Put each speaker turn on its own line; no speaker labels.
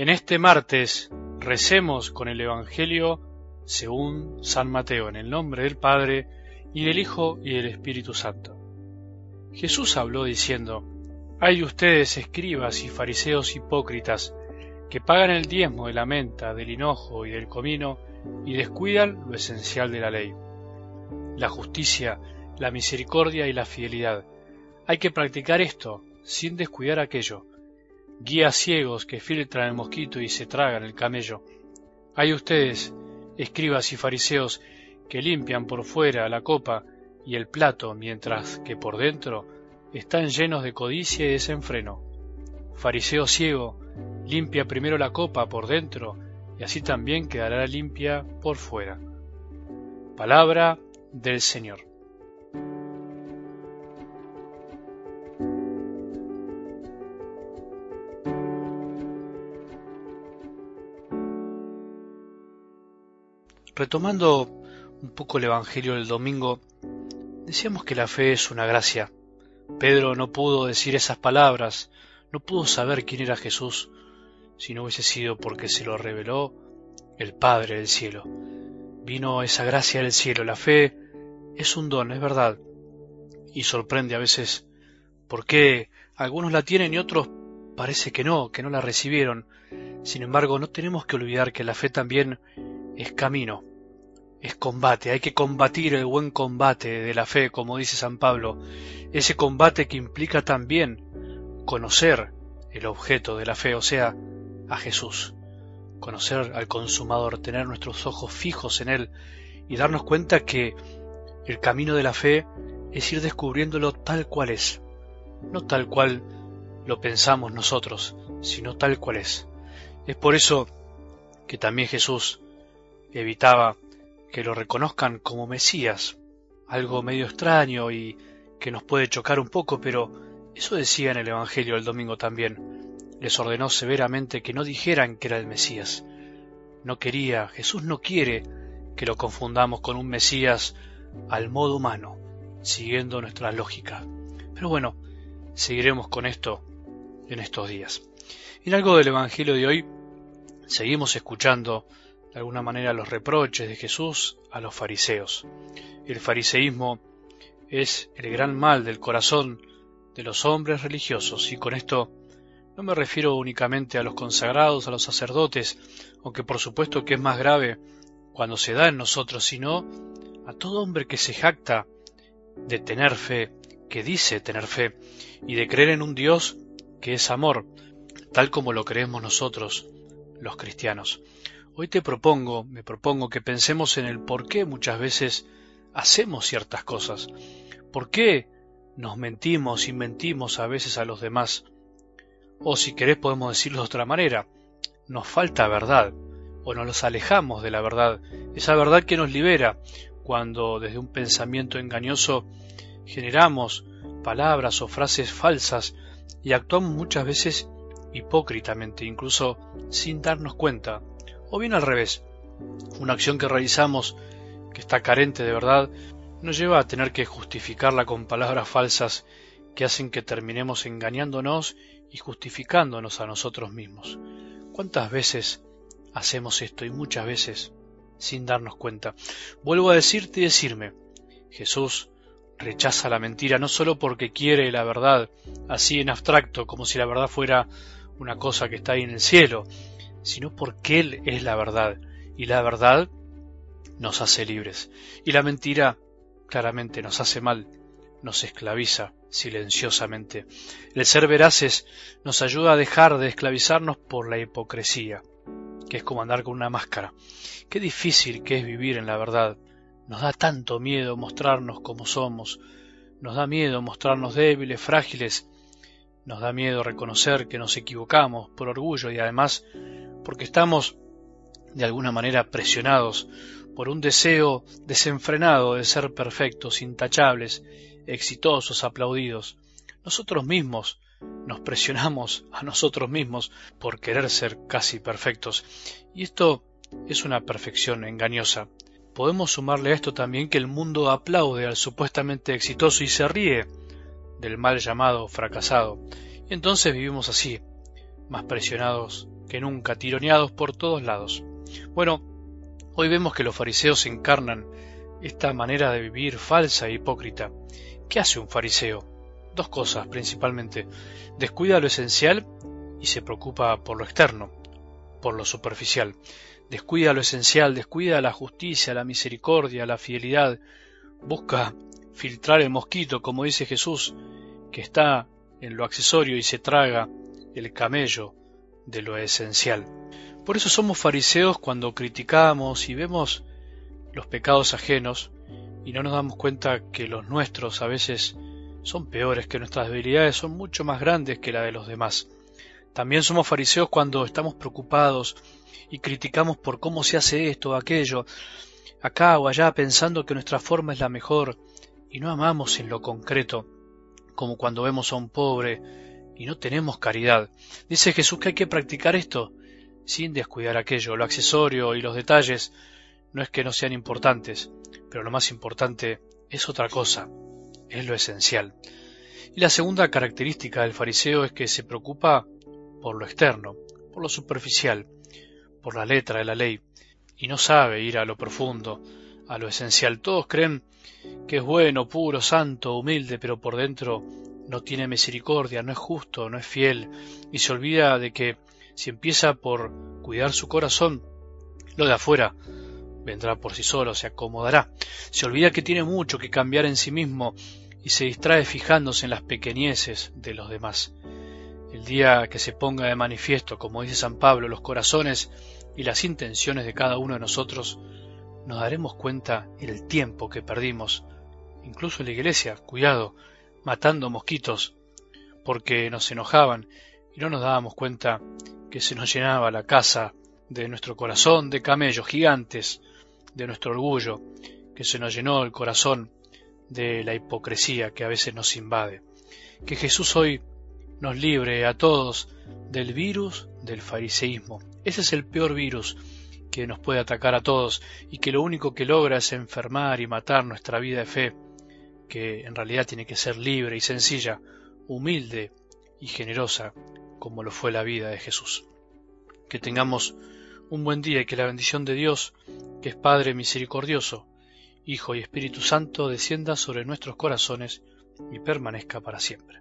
En este martes recemos con el Evangelio según San Mateo, en el nombre del Padre, y del Hijo, y del Espíritu Santo. Jesús habló diciendo, Hay ustedes escribas y fariseos hipócritas, que pagan el diezmo de la menta, del hinojo y del comino, y descuidan lo esencial de la ley. La justicia, la misericordia y la fidelidad. Hay que practicar esto sin descuidar aquello. Guías ciegos que filtran el mosquito y se tragan el camello. Hay ustedes, escribas y fariseos, que limpian por fuera la copa y el plato, mientras que por dentro están llenos de codicia y desenfreno. Fariseo ciego, limpia primero la copa por dentro, y así también quedará limpia por fuera. Palabra del Señor. Retomando un poco el Evangelio del domingo, decíamos que la fe es una gracia. Pedro no pudo decir esas palabras, no pudo saber quién era Jesús, si no hubiese sido porque se lo reveló el Padre del cielo. Vino esa gracia del cielo. La fe es un don, es verdad. Y sorprende a veces por qué algunos la tienen y otros parece que no, que no la recibieron. Sin embargo, no tenemos que olvidar que la fe también es camino, es combate, hay que combatir el buen combate de la fe, como dice San Pablo, ese combate que implica también conocer el objeto de la fe, o sea, a Jesús, conocer al consumador, tener nuestros ojos fijos en Él y darnos cuenta que el camino de la fe es ir descubriéndolo tal cual es, no tal cual lo pensamos nosotros, sino tal cual es. Es por eso que también Jesús evitaba que lo reconozcan como Mesías, algo medio extraño y que nos puede chocar un poco, pero eso decía en el Evangelio el domingo también. Les ordenó severamente que no dijeran que era el Mesías. No quería, Jesús no quiere que lo confundamos con un Mesías al modo humano, siguiendo nuestra lógica. Pero bueno, seguiremos con esto en estos días. En algo del Evangelio de hoy, seguimos escuchando de alguna manera los reproches de Jesús a los fariseos. El fariseísmo es el gran mal del corazón de los hombres religiosos y con esto no me refiero únicamente a los consagrados, a los sacerdotes, aunque por supuesto que es más grave cuando se da en nosotros, sino a todo hombre que se jacta de tener fe, que dice tener fe, y de creer en un Dios que es amor, tal como lo creemos nosotros, los cristianos. Hoy te propongo, me propongo que pensemos en el por qué muchas veces hacemos ciertas cosas, por qué nos mentimos y mentimos a veces a los demás, o si querés podemos decirlo de otra manera, nos falta verdad, o nos alejamos de la verdad, esa verdad que nos libera cuando desde un pensamiento engañoso generamos palabras o frases falsas y actuamos muchas veces hipócritamente, incluso sin darnos cuenta o bien al revés. Una acción que realizamos que está carente de verdad nos lleva a tener que justificarla con palabras falsas que hacen que terminemos engañándonos y justificándonos a nosotros mismos. ¿Cuántas veces hacemos esto y muchas veces sin darnos cuenta? Vuelvo a decirte y decirme, Jesús rechaza la mentira no solo porque quiere la verdad, así en abstracto, como si la verdad fuera una cosa que está ahí en el cielo, sino porque Él es la verdad, y la verdad nos hace libres, y la mentira claramente nos hace mal, nos esclaviza silenciosamente. El ser veraces nos ayuda a dejar de esclavizarnos por la hipocresía, que es como andar con una máscara. Qué difícil que es vivir en la verdad. Nos da tanto miedo mostrarnos como somos, nos da miedo mostrarnos débiles, frágiles, nos da miedo reconocer que nos equivocamos por orgullo y además porque estamos de alguna manera presionados por un deseo desenfrenado de ser perfectos, intachables, exitosos, aplaudidos. Nosotros mismos nos presionamos a nosotros mismos por querer ser casi perfectos. Y esto es una perfección engañosa. Podemos sumarle a esto también que el mundo aplaude al supuestamente exitoso y se ríe del mal llamado fracasado. Y entonces vivimos así, más presionados que nunca, tironeados por todos lados. Bueno, hoy vemos que los fariseos encarnan esta manera de vivir falsa e hipócrita. ¿Qué hace un fariseo? Dos cosas principalmente. Descuida lo esencial y se preocupa por lo externo, por lo superficial. Descuida lo esencial, descuida la justicia, la misericordia, la fidelidad. Busca filtrar el mosquito, como dice Jesús, que está en lo accesorio y se traga el camello de lo esencial. Por eso somos fariseos cuando criticamos y vemos los pecados ajenos y no nos damos cuenta que los nuestros a veces son peores, que nuestras debilidades son mucho más grandes que la de los demás. También somos fariseos cuando estamos preocupados y criticamos por cómo se hace esto o aquello, acá o allá pensando que nuestra forma es la mejor y no amamos en lo concreto, como cuando vemos a un pobre y no tenemos caridad. Dice Jesús que hay que practicar esto sin descuidar aquello, lo accesorio y los detalles no es que no sean importantes, pero lo más importante es otra cosa, es lo esencial. Y la segunda característica del fariseo es que se preocupa por lo externo, por lo superficial, por la letra de la ley, y no sabe ir a lo profundo, a lo esencial. Todos creen que es bueno, puro, santo, humilde, pero por dentro no tiene misericordia, no es justo, no es fiel, y se olvida de que si empieza por cuidar su corazón, lo de afuera vendrá por sí solo, se acomodará. Se olvida que tiene mucho que cambiar en sí mismo y se distrae fijándose en las pequeñeces de los demás. El día que se ponga de manifiesto, como dice San Pablo, los corazones y las intenciones de cada uno de nosotros, nos daremos cuenta el tiempo que perdimos, incluso en la iglesia, cuidado, matando mosquitos, porque nos enojaban y no nos dábamos cuenta que se nos llenaba la casa de nuestro corazón de camellos gigantes, de nuestro orgullo, que se nos llenó el corazón de la hipocresía que a veces nos invade. Que Jesús hoy nos libre a todos del virus del fariseísmo. Ese es el peor virus que nos puede atacar a todos y que lo único que logra es enfermar y matar nuestra vida de fe, que en realidad tiene que ser libre y sencilla, humilde y generosa, como lo fue la vida de Jesús. Que tengamos un buen día y que la bendición de Dios, que es Padre misericordioso, Hijo y Espíritu Santo, descienda sobre nuestros corazones y permanezca para siempre.